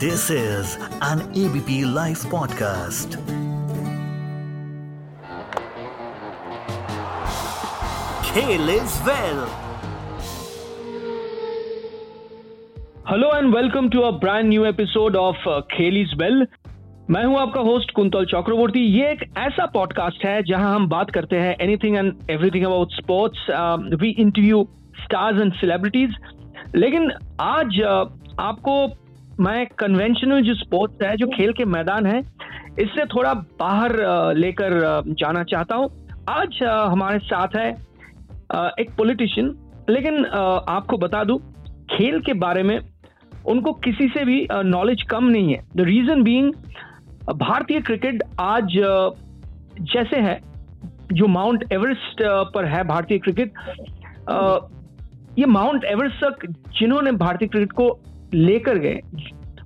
This is an ABP Life podcast. Kale is well. Hello and welcome to a brand new episode of Khel is well मैं हूँ आपका host quintal चक्रवर्ती ये एक ऐसा podcast है जहाँ हम बात करते हैं anything and everything about sports we interview stars and celebrities लेकिन आज uh, आपको मैं कन्वेंशनल जो स्पोर्ट्स है, जो खेल के मैदान है, इससे थोड़ा बाहर लेकर जाना चाहता हूँ। आज हमारे साथ है एक पॉलिटिशियन लेकिन आपको बता दूँ, खेल के बारे में उनको किसी से भी नॉलेज कम नहीं है। द रीजन बीइंग भारतीय क्रिकेट आज जैसे है, जो माउंट एवरेस्ट पर है भारतीय क्रिकेट ये माउंट एवरेस्ट तक जिन्होंने भारतीय क्रिकेट को लेकर गए।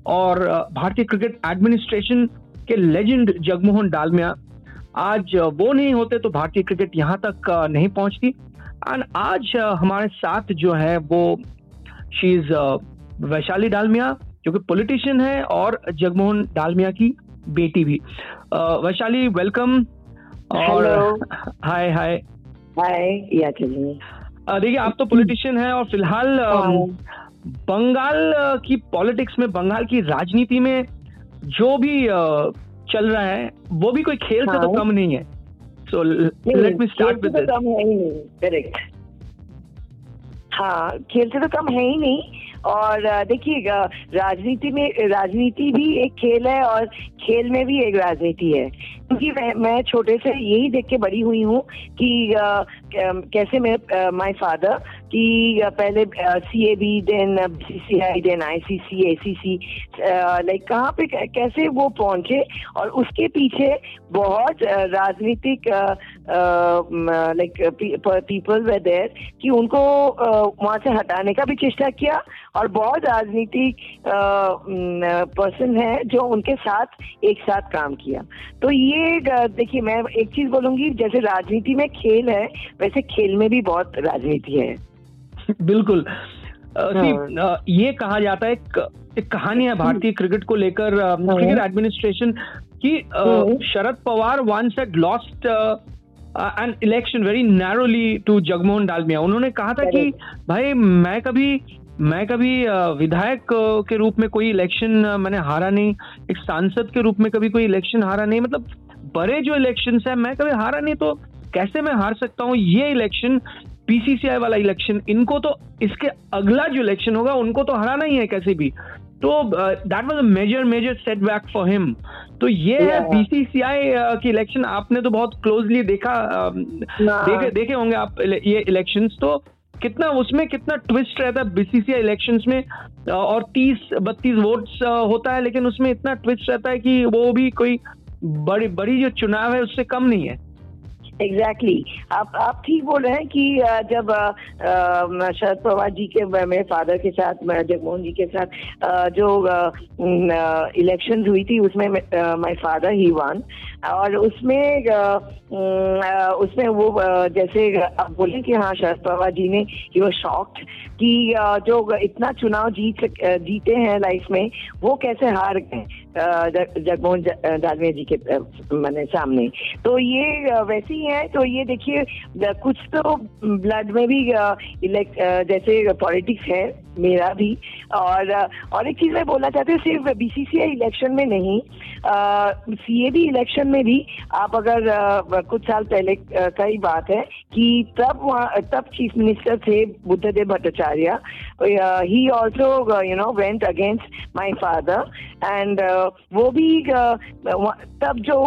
और भारतीय क्रिकेट एडमिनिस्ट्रेशन के लेजेंड जगमोहन डालमिया आज वो नहीं होते तो भारतीय क्रिकेट यहाँ तक नहीं पहुँचती। एंड आज हमारे साथ जो है वो शी इज़ वैशाली डालमिया जो कि पॉलिटिशियन है और जगमोहन डालमिया की बेटी भी। वैशाली वेलकम और हाय हाय हाय या देखिए आप तो पॉलिटिशियन हैं और फ़िलहाल बंगाल की पॉलिटिक्स में बंगाल की राजनीति में जो भी चल रहा है वो भी कोई खेल से तो कम नहीं है। So let me start with कम है ही नहीं करेक्ट हाँ खेल से तो कम है ही नहीं और देखिए राजनीति में राजनीति भी एक खेल है और खेल में भी एक राजनीति है। क्योंकि मैं, मैं छोटे से यही देख के बड़ी हुई हूँ कि आ, कैसे मेरे माय फादर कि पहले C A B then B C I then I C C A C C like कहाँ पे कैसे वो पहुँचे और उसके पीछे बहुत राजनीतिक लाइक पीपल वे देर कि उनको वहाँ से हटाने का भी चेष्टा किया और बहुत राजनीतिक पर्सन है जो उनके साथ एक साथ काम किया। तो ये देखिए मैं एक चीज़ बोलूँगी जैसे राजनीति में खेल है वैसे खेल में भी बहुत राजनीति है। बिल्कुल। हाँ। ये कहा जाता है एक, एक कहानी है भारतीय क्रिकेट को लेकर क्रिकेट एडमिनिस्ट्रेशन की हम्म। Sharad Pawar once had lost an election very narrowly to Jagmohan Dalmiya उन्होंने कहा था कि भाई मैं कभी मैं कभी विधायक के रूप में कोई इलेक्शन मैंने हारा नहीं। एक सांसद के रूप में कभी कोई इलेक्शन हारा नहीं। मतलब बड़े जो इलेक्शन है मैं कभी हारा नहीं तो कैसे मैं हार सकता हूँ? ये इलेक्शन पीसीसीआई वाला इलेक्शन इनको तो इसके अगला जो इलेक्शन होगा उनको तो हराना ही है कैसे भी। तो that was a major major setback for him तो ये है बीसीसीआई की इलेक्शन आपने तो बहुत क्लोजली देखा देखे देखे होंगे आप ये इलेक्शंस तो कितना उसमें कितना ट्विस्ट रहता है बीसीसीआई इलेक्शंस में और तीस बत्तीस वोट्स होता है लेकिन उसमें इतना ट्विस्ट रहता है कि वो भी कोई बड़ी बड़ी जो चुनाव है उससे कम नहीं है। Exactly exactly. आप आप ठीक बोल रहे हैं कि जब शरद पवार जी के मेरे फादर के साथ जगमोहन जी के साथ जो इलेक्शन हुई थी, उसमें माय फादर ही वन और उसमें उसमें वो जैसे, आप बोले कि हाँ शरद पवार जी ने ही वो शॉक्ड कि जो इतना चुनाव जीत जीते हैं लाइफ में, वो कैसे हार गए जगमोहन डालमिया जी के मैंने सामने तो ये वैसे ही है तो ये देखिए कुछ तो ब्लड में भी इलेक्ट जैसे पॉलिटिक्स है मेरा भी। और और एक चीज़ मैं बोलना चाहती हूँ सिर्फ़ बीसीसीआई इलेक्शन में नहीं सी ए बी इलेक्शन में भी आप अगर आ, कुछ साल पहले का ही बात है कि तब वहाँ तब चीफ मिनिस्टर थे Buddhadeb Bhattacharya. He also you know went against my father and वो भी तब जो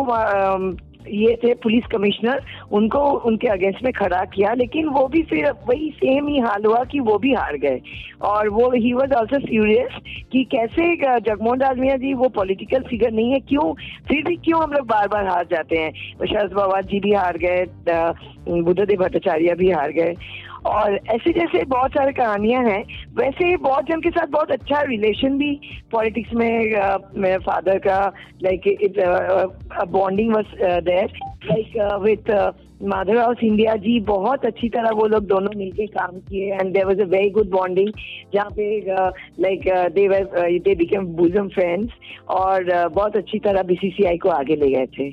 ये थे पुलिस कमिश्नर, उनको उनके अगेंस्ट में खड़ा किया, लेकिन वो भी फिर वही सेम ही हाल हुआ कि वो भी हार गए। और वो ही वॉज़ ऑल्सो फ्यूरियस कि कैसे जगमोहन लाल डालमिया जी, वो पॉलिटिकल फिगर नहीं है, क्यों? फिर भी क्यों हम लोग बार बार हार जाते हैं? शरद पवार जी भी हार गए बुद्धदेव भट्टाचार्य भी हार गए। और ऐसे जैसे बहुत सारे कहानियाँ हैं वैसे बहुत जन के साथ बहुत अच्छा रिलेशन भी पॉलिटिक्स में मेरे फादर का like bonding was there like with Madhavrao Scindia ji बहुत अच्छी तरह वो लोग दोनों मिलके काम किए and there was a very good bonding जहाँ पे like they they became bosom friends और uh, बहुत अच्छी तरह बीसीसीआई को आगे ले गए थे।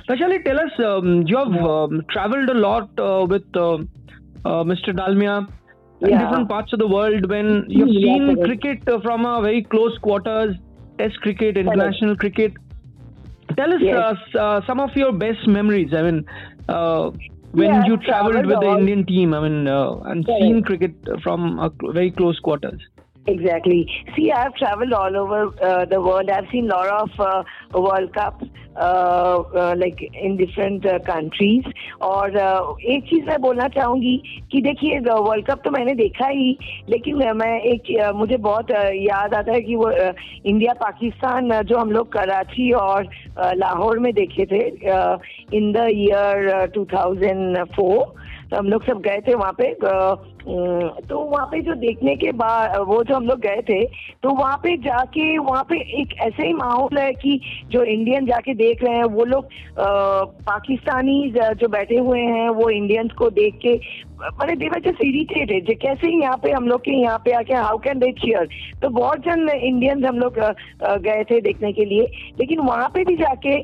Especially tell us, um, you have um, traveled a lot uh, with uh, Mr. Dalmia in Yeah. different parts of the world when you've Mm, seen yeah, cricket uh, from a very close quarters, test cricket, international cricket. Tell us Yes. uh, uh, some of your best memories. I mean, uh, when Yeah, you traveled with the Indian team, I mean, uh, and Correct. seen cricket from a very close quarters. Exactly. See, I've traveled all over uh, the world. I've seen a lot of uh, World Cups, uh, uh, like in different uh, countries. और uh, एक चीज़ मैं बोलना चाहूँगी कि देखिए world cup तो मैंने देखा ही लेकिन uh, मैं एक uh, मुझे बहुत uh, याद आता है कि वो uh, इंडिया पाकिस्तान uh, जो हम लोग कराची और uh, लाहौर में देखे थे इन द ईयर 2004 तो हम लोग सब गए थे वहाँ पे अ, तो वहाँ पे जो देखने के बाद वो जो हम लोग गए थे तो वहाँ पे जाके, वहाँ पे एक ऐसे ही माहौल है कि जो इंडियन जाके देख रहे हैं, वो लोग पाकिस्तानी जो बैठे हुए हैं, वो इंडियंस को देख के मैंने देवर जस्ट इरिटेटेड कैसे ही यहाँ पे हम लोग के यहाँ पे आके हाउ कैन दे चियर तो बहुत जन इंडियंस हम लोग गए थे देखने के लिए, लेकिन वहाँ पे भी जाके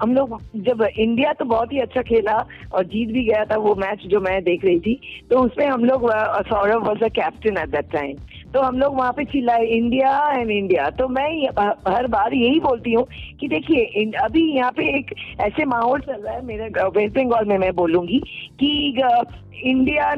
हम लोग जब इंडिया तो बहुत ही अच्छा खेला, और जीत भी गया था वो मैच जो मैं देख रही थी तो उसमें हम लोग Alok, uh, was a captain at that time. तो हम लोग वहाँ पे चिल्लाए इंडिया एंड इंडिया. तो मैं हर बार यही बोलती हूँ कि देखिए अभी यहाँ पे एक ऐसे माहौल चल रहा है मेरे वेस्ट बंगाल में मैं बोलूँगी कि इंडिया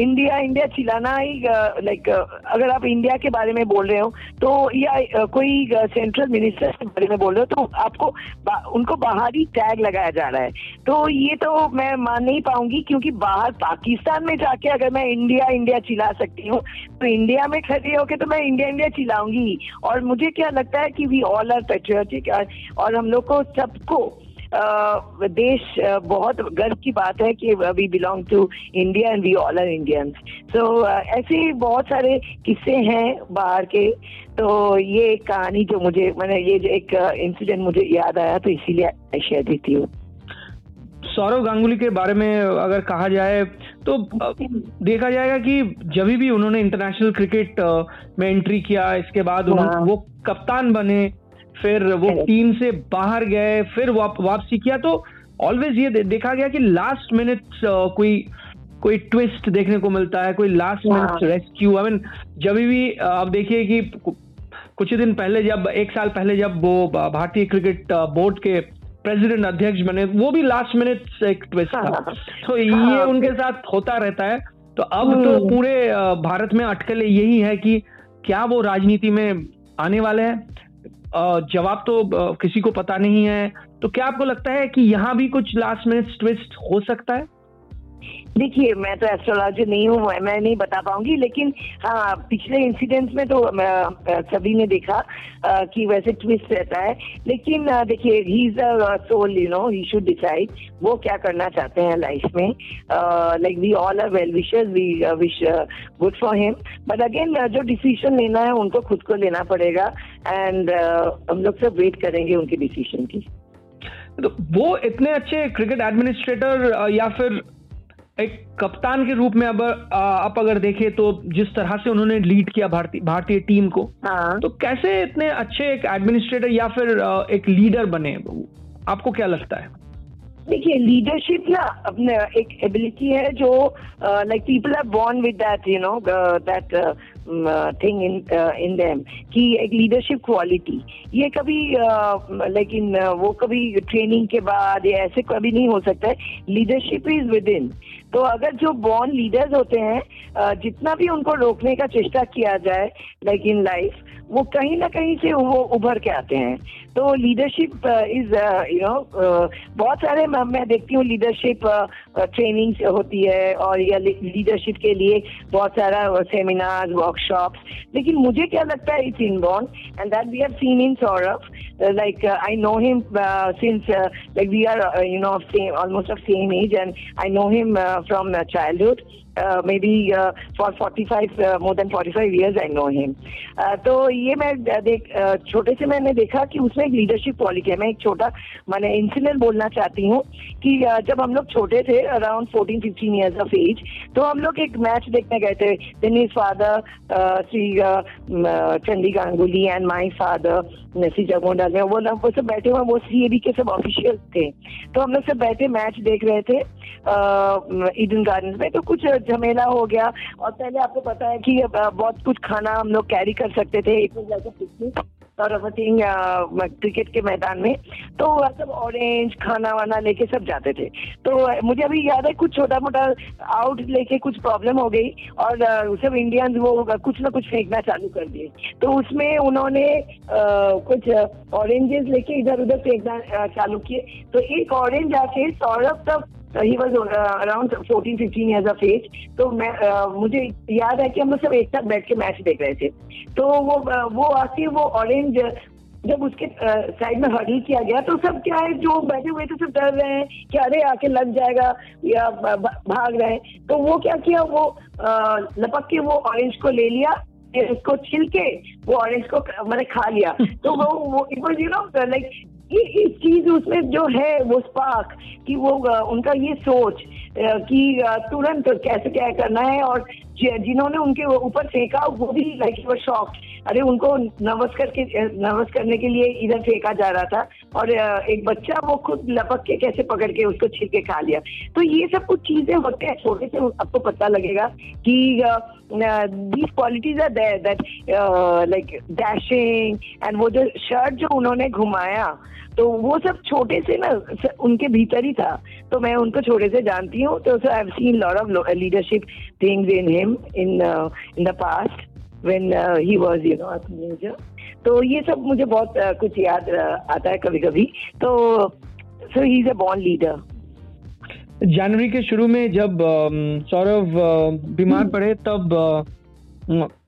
इंडिया इंडिया चिल्लाना ही लाइक अगर आप इंडिया के बारे में बोल रहे हो तो या कोई सेंट्रल मिनिस्टर के बारे में बोल रहे हो तो आपको बा, उनको बाहरी टैग लगाया जा रहा है। तो ये तो मैं मान नहीं पाऊँगी क्योंकि बाहर पाकिस्तान में जाके अगर मैं इंडिया इंडिया चिल्ला सकती हूँ तो इंडिया में खड़े होके तो मैं इंडिया इंडिया चिल्लाऊँगी। और मुझे क्या लगता है कि वी ऑल आर पेट्रियोटिक और हम लोग को सबको देश बहुत गर्व की बात है कि we belong to India and we all are Indians so ऐसे बहुत सारे किस्से हैं बाहर के। तो ये एक कहानी जो मुझे, मैंने ये जो एक इंसिडेंट मुझे याद आया तो इसीलिए शेयर देती हूँ। सौरव गांगुली के बारे में अगर कहा जाए तो देखा जाएगा कि जब भी उन्होंने इंटरनेशनल क्रिकेट में एंट्री किया इसके बाद हाँ। वो कप्तान बने फिर वो टीम से बाहर गए फिर वाप, वापसी किया तो ऑलवेज ये दे, देखा गया कि लास्ट मिनट कोई कोई ट्विस्ट देखने को मिलता है कोई last. Minute rescue I mean जब भी आप देखिए कि कुछ ही दिन पहले जब एक साल पहले जब वो भारतीय क्रिकेट बोर्ड के प्रेसिडेंट अध्यक्ष बने वो भी लास्ट मिनट एक ट्विस्ट था हाँ। तो ये हाँ। उनके साथ होता रहता है तो अब तो हम्म। पूरे भारत में अटकलें यही है कि क्या वो राजनीति में आने वाले हैं जवाब तो किसी को पता नहीं है तो क्या आपको लगता है कि यहाँ भी कुछ लास्ट मिनट ट्विस्ट हो सकता है देखिए, मैं तो एस्ट्रोलॉजी नहीं हूँ, मैं- नहीं बता पाऊँगी, लेकिन हाँ पिछले इंसिडेंट्स में तो सभी ने देखा कि वैसे ट्विस्ट रहता है। लेकिन देखिए he is a soul you know he should decide वो क्या करना चाहते हैं लाइफ में। Like we all are well wishers we wish good for him but again जो डिसीज़न लेना है, उनको खुद को लेना पड़ेगा। एंड हम लोग सब वेट करेंगे उनके डिसीज़न की। तो वो इतने अच्छे क्रिकेट एडमिनिस्ट्रेटर या फिर एक कप्तान के रूप में अब आप अगर देखें तो जिस तरह से उन्होंने लीड किया भारतीय भारतीय टीम को हाँ। तो कैसे इतने अच्छे एक एडमिनिस्ट्रेटर या फिर एक लीडर बने? आपको क्या लगता है? देखिए लीडरशिप ना अपने एक एबिलिटी है जो like people are born with that you know that thing in in them कि एक लीडरशिप क्वालिटी ये कभी लेकिन वो कभी ट्रेनिंग के बाद या ऐसे कभी नहीं हो सकता है। लीडरशिप इज़ विद इन तो अगर जो बॉर्न लीडर्स होते हैं uh, जितना भी उनको रोकने का चेष्टा किया जाए लाइक इन लाइफ वो कहीं ना कहीं से वो उभर के आते हैं। तो लीडरशिप इज़ यू नो बहुत सारे मैं देखती हूँ लीडरशिप ट्रेनिंग होती है और या लीडरशिप के लिए बहुत सारा सेमिनार वर्कशॉप्स लेकिन मुझे क्या लगता है it's inborn and that we have seen in Saurabh like uh, I know him uh, since uh, like we are uh, you know of same almost of same age uh, uh, uh, maybe uh, for 45 uh, more than 45 years I know him. Uh, तो ये मैं देख uh, छोटे से मैंने देखा कि उसमें एक लीडरशिप क्वालिटी है। मैं एक छोटा मैंने इंसिडेंट बोलना चाहती हूँ कि uh, जब हम लोग छोटे थे अराउंड 14 15 इयर्स ऑफ़ एज तो हम लोग एक मैच देखने गए थे। Then his father Shri Chandi Ganguly and my father Shri Jagmohan में वो लोग सब बैठे हुए वो सी ए बी के सब ऑफिशियल थे। तो हम लोग सब बैठे मैच देख रहे थे। ईडन गार्डन में तो कुछ झमेला हो गया। और पहले आपको पता है कि बहुत कुछ खाना हम लोग कैरी कर सकते थे इट वाज लाइक और थिंग क्रिकेट के मैदान में। तो सब ऑरेंज खाना वाना लेके सब जाते थे। तो मुझे अभी याद है, कुछ छोटा मोटा आउट लेके कुछ प्रॉब्लम हो गई और सब इंडियंस वो कुछ ना कुछ फेंकना चालू कर दिए। तो उसमें उन्होंने कुछ ऑरेंजेस लेके इधर उधर फेंकना चालू किए। तो एक ऑरेंज आके सौरभ तब he was around fourteen fifteen years of age तो मैं uh, मुझे याद है कि हम लोग सब एक साथ बैठ के मैच देख रहे थे। तो वो uh, वो आके वो ऑरेंज जब उसके साइड uh, में हर्डल किया गया तो सब क्या है जो बैठे हुए थे सब डर रहे हैं कि अरे आके लग जाएगा या भाग रहे हैं। तो वो क्या किया वो लपक के वो ऑरेंज को ले लिया उसको छिल के वो ऑरेंज को मैंने खा लिया। तो वो वो it was you know like ये इस चीज़ उसमें जो है वो स्पार्क कि वो उनका ये सोच कि तुरंत कैसे क्या करना है और जिन्होंने उनके ऊपर फेंका, वो भी लाइक वो शॉक अरे, उनको नर्वस करके नर्वस करने के लिए इधर फेंका जा रहा था और एक बच्चा वो खुद लपक के कैसे पकड़ के उसको छिल के खा लिया। तो ये सब कुछ चीज़ें होते हैं छोटे से आपको पता लगेगा कि these qualities are there that like dashing and वो जो शर्ट जो उन्होंने घुमाया तो वो सब छोटे से ना उनके भीतर ही था। तो मैं उनको छोटे से जानती हूँ तो I have seen lot of leadership things in him in in the past when he was you know teenager तो ये सब मुझे बहुत uh, कुछ याद uh, आता है कभी कभी तो so he is a born leader जनवरी के शुरू में जब um, सौरभ uh, बीमार. पड़े तब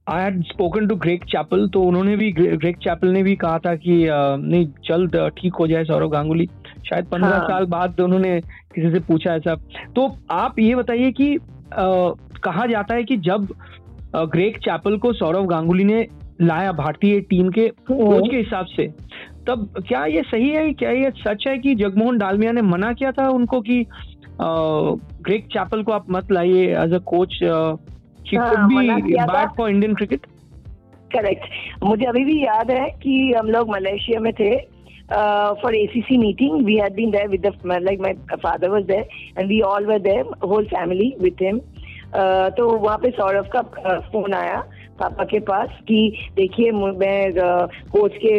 I had spoken to Greg Chappell तो उन्होंने भी ग्रेक चैपल ने भी कहा था कि नहीं जल्द ठीक हो जाए सौरव गांगुली। शायद पंद्रह हाँ. साल बाद उन्होंने किसी से पूछा ऐसा। तो आप ये बताइए कि कहा जाता है कि जब ग्रेक चैपल को सौरव गांगुली ने लाया भारतीय टीम के कोच के हिसाब से तब क्या ये सही है? क्या ये सच है कि जगमोहन डालमिया ने मना किया था उनको कि ग्रेक चैपल को आप मत लाइए एज अ कोच she हाँ, could be bad for Indian cricket. Correct मुझे अभी भी याद है कि हम लोग मलेशिया में थे for ACC meeting we had been there with like my father was there and we all were there whole family with him तो वहाँ पे सौरभ का फ़ोन आया पापा के पास कि देखिए मैं कोच के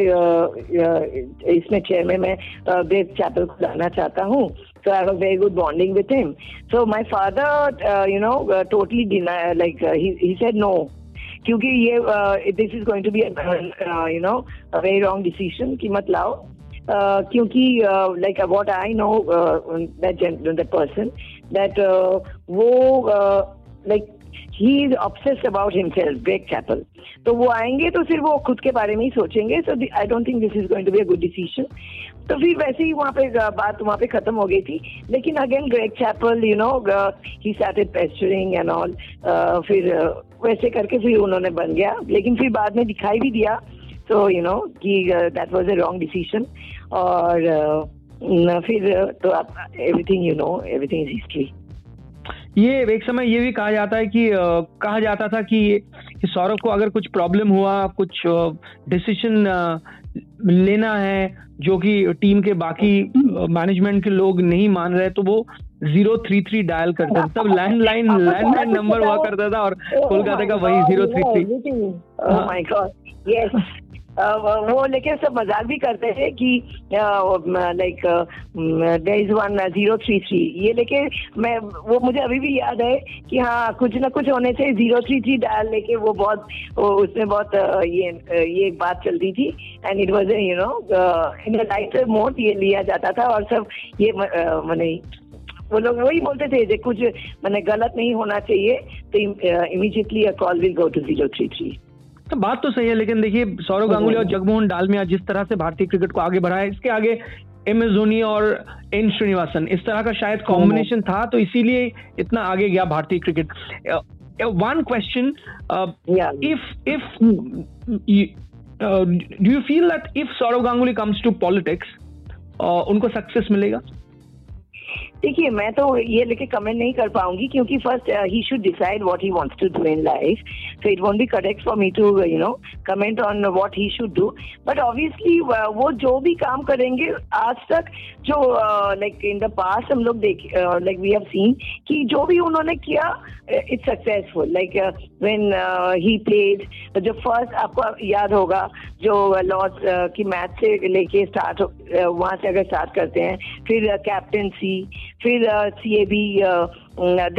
इसमें चेयर में मैं ब्रेक चैपल को लाना चाहता हूँ। So I have a very good bonding with him. So my father, uh, you know, uh, totally denied, like uh, he, he said no. क्योंकि ये this is going to be you know very wrong decision कि मत लाओ uh, क्योंकि like what I know that person that वो like he is obsessed about himself Greg Chappell तो वो आएँगे तो फिर वो खुद के बारे में ही सोचेंगे so I don't think this is going to be a good decision तो फिर वैसे ही वहाँ पे बात वहाँ पे खत्म हो गई थी। लेकिन again Greg Chappell you know he started and all फिर वैसे करके फिर उन्होंने बन गया। लेकिन फिर बाद में दिखाई भी दिया। तो यू नो कि that was a wrong decision और uh, फिर तो आप everything you know everything is history ये एक समय ये भी कहा जाता है कि कहा जाता था कि, सौरभ को अगर कुछ प्रॉब्लम हुआ कुछ डिसीज़न लेना है जो कि टीम के बाकी मैनेजमेंट के लोग नहीं मान रहे तो वो ज़ीरो थ्री थ्री डायल करते थे। तब landline landline land line number हुआ करता था और कोलकाता का वही ज़ीरो थ्री थ्री वो लेकिन सब मज़ाक भी करते थे कि like there is one zero three three ये लेके मैं, वो मुझे अभी भी याद है कि हाँ कुछ ना कुछ होने से ज़ीरो थ्री थ्री डाल लेके वो बहुत उसमें बहुत ये ये एक बात चलती थी। And it was you know in light mode ये लिया जाता था और सब ये मैंने, वो लोग वही बोलते थे कुछ, मैंने गलत नहीं होना चाहिए तो immediately a call will go to zero three three तो बात तो सही है लेकिन देखिए सौरव गांगुली और जगमोहन डालमिया जिस तरह से भारतीय क्रिकेट को आगे बढ़ाया इसके आगे एम एस धोनी और एन श्रीनिवासन इस तरह का शायद कॉम्बिनेशन था तो इसीलिए इतना आगे गया भारतीय cricket. One question if if do you feel that if Sourav Ganguly comes to politics उनको सक्सेस मिलेगा? देखिए मैं तो ये लेके कमेंट नहीं कर पाऊँगी क्योंकि first he should decide what he wants to do in life so it won't be correct for me to you know comment on what he should do but obviously वो जो भी काम करेंगे आज तक जो लाइक इन द पास्ट हम लोग देख लाइक वी हैव सीन कि जो भी उन्होंने किया it's successful like when he played जो फ़र्स्ट आपको याद होगा जो लॉस uh, की मैच से लेके स्टार्ट uh, वहाँ से अगर स्टार्ट करते हैं फिर कैप्टनसी uh, फिर C B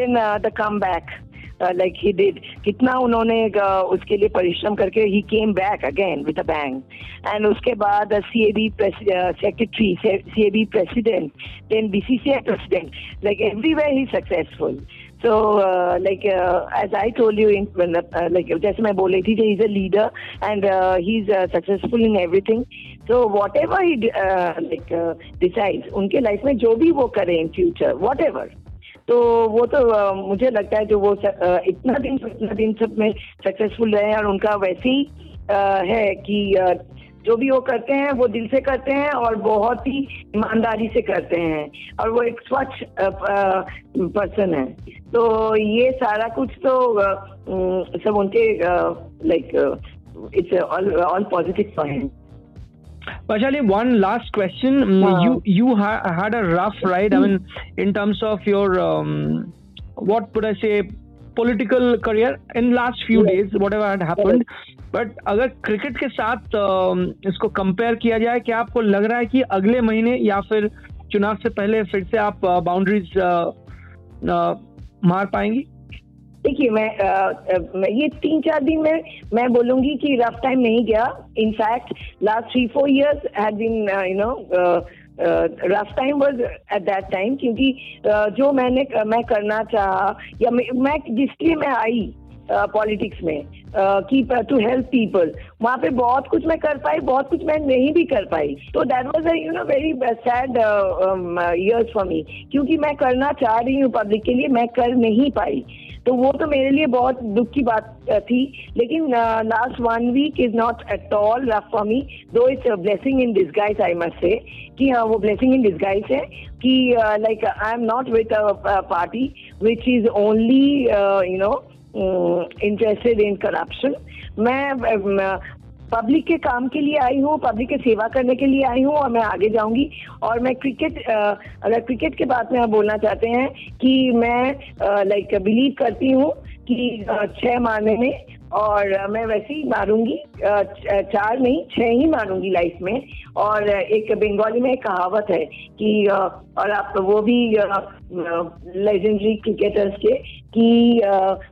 then the come back like he did कितना उन्होंने uh, उसके लिए परिश्रम करके he came back again with a bang and उसके बाद C A B secretary C A B president then B C C I president like everywhere he successful So, like as I as you in like जैसे मैं बोल रही थी, a leader and uh, he's uh, successful in everything. So whatever he uh, like uh, उनके life में जो भी वो करें इन फ्यूचर future, एवर तो वो तो uh, मुझे लगता है जो वो uh, इतना दिन इतना दिन सब में सक्सेसफुल रहे और उनका वैसे ही uh, है कि uh, जो भी वो करते हैं वो दिल से करते हैं और बहुत ही ईमानदारी से करते हैं और वो एक स्वच्छ पर्सन है। तो ये सारा कुछ तो सब उनके like it's all positive for him Vaishali, one last question. Wow. You you ha- had a rough ride. I mean, in terms of your um, what would I say, political career in last few yes. days, whatever had happened. But अगर cricket के साथ इसको compare किया जाए क्या आपको लग रहा है कि अगले महीने या फिर चुनाव से पहले फिर से आप बाउंड्रीज मार पाएँगी देखिए मैं, मैं ये तीन चार दिन में मैं बोलूँगी कि रफ टाइम नहीं गया। In fact last three four years had been you know rough time was at that time क्योंकि जो मैंने मैं करना चाहा या मैं, मैं जिसलिए मैं आई पॉलिटिक्स में की टू हेल्प पीपल वहाँ पे बहुत कुछ मैं कर पाई बहुत कुछ मैं नहीं भी कर पाई। तो that was you know very sad years for me क्योंकि मैं करना चाह रही हूँ पब्लिक के लिए मैं कर नहीं पाई। तो वो तो मेरे लिए बहुत दुख की बात थी, लेकिन last one week is not at all rough for me though it's blessing in disguise I must say कि हाँ वो ब्लेसिंग इन डिस्गाइज है कि like I am not with a party which is only you know interested in corruption मैं public के काम के लिए आई हूँ पब्लिक की सेवा करने के लिए आई हूँ और मैं आगे जाऊँगी। और मैं क्रिकेट अगर क्रिकेट के बात में आप बोलना चाहते हैं कि मैं लाइक बिलीव करती हूँ कि छह मारने में और मैं वैसे ही मारूँगी चार नहीं छह ही मारूँगी लाइफ में। और एक बंगाली में एक कहावत है कि और आप वो भी लेजेंडरी क्रिकेटर्स के कि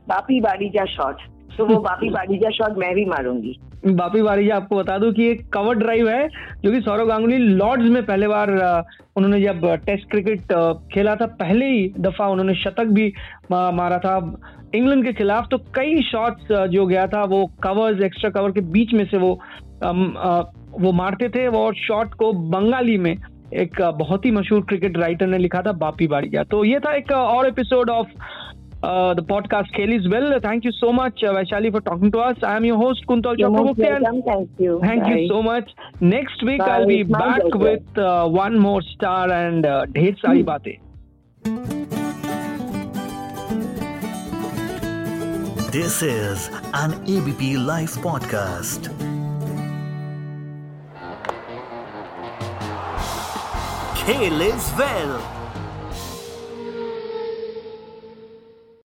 बापी बारीजा शॉट तो वो बापी बारीजा शॉट मैं भी मारूँगी। बापी बारीजा आपको बता दूँ कि एक कवर ड्राइव है, जो कि सौरव गांगुली लॉर्ड्स में पहले बार उन्होंने जब टेस्ट क्रिकेट खेला था, पहले ही दफ़ा उन्होंने शतक भी मारा था। इंग्लैंड के खिलाफ तो कई शॉट्स जो गया था, वो कवर्स एक्स्ट्रा कवर के बीच में से वो वो मारते थे वो शॉट को बंगाली में एक बहुत ही मशहूर क्रिकेट राइटर ने लिखा था, बापी बाड़िया तो ये था एक और episode of uh, the podcast scale well. Thank you so much, uh, Vaishali, for talking to us. I am your host, Kuntal Chakraborty. Thank you. Thank Bye. you so much. Next week, Bye. I'll be back with uh, one more star and uh, Dhed Sari hmm. This is an ABP Life podcast. Kale is well.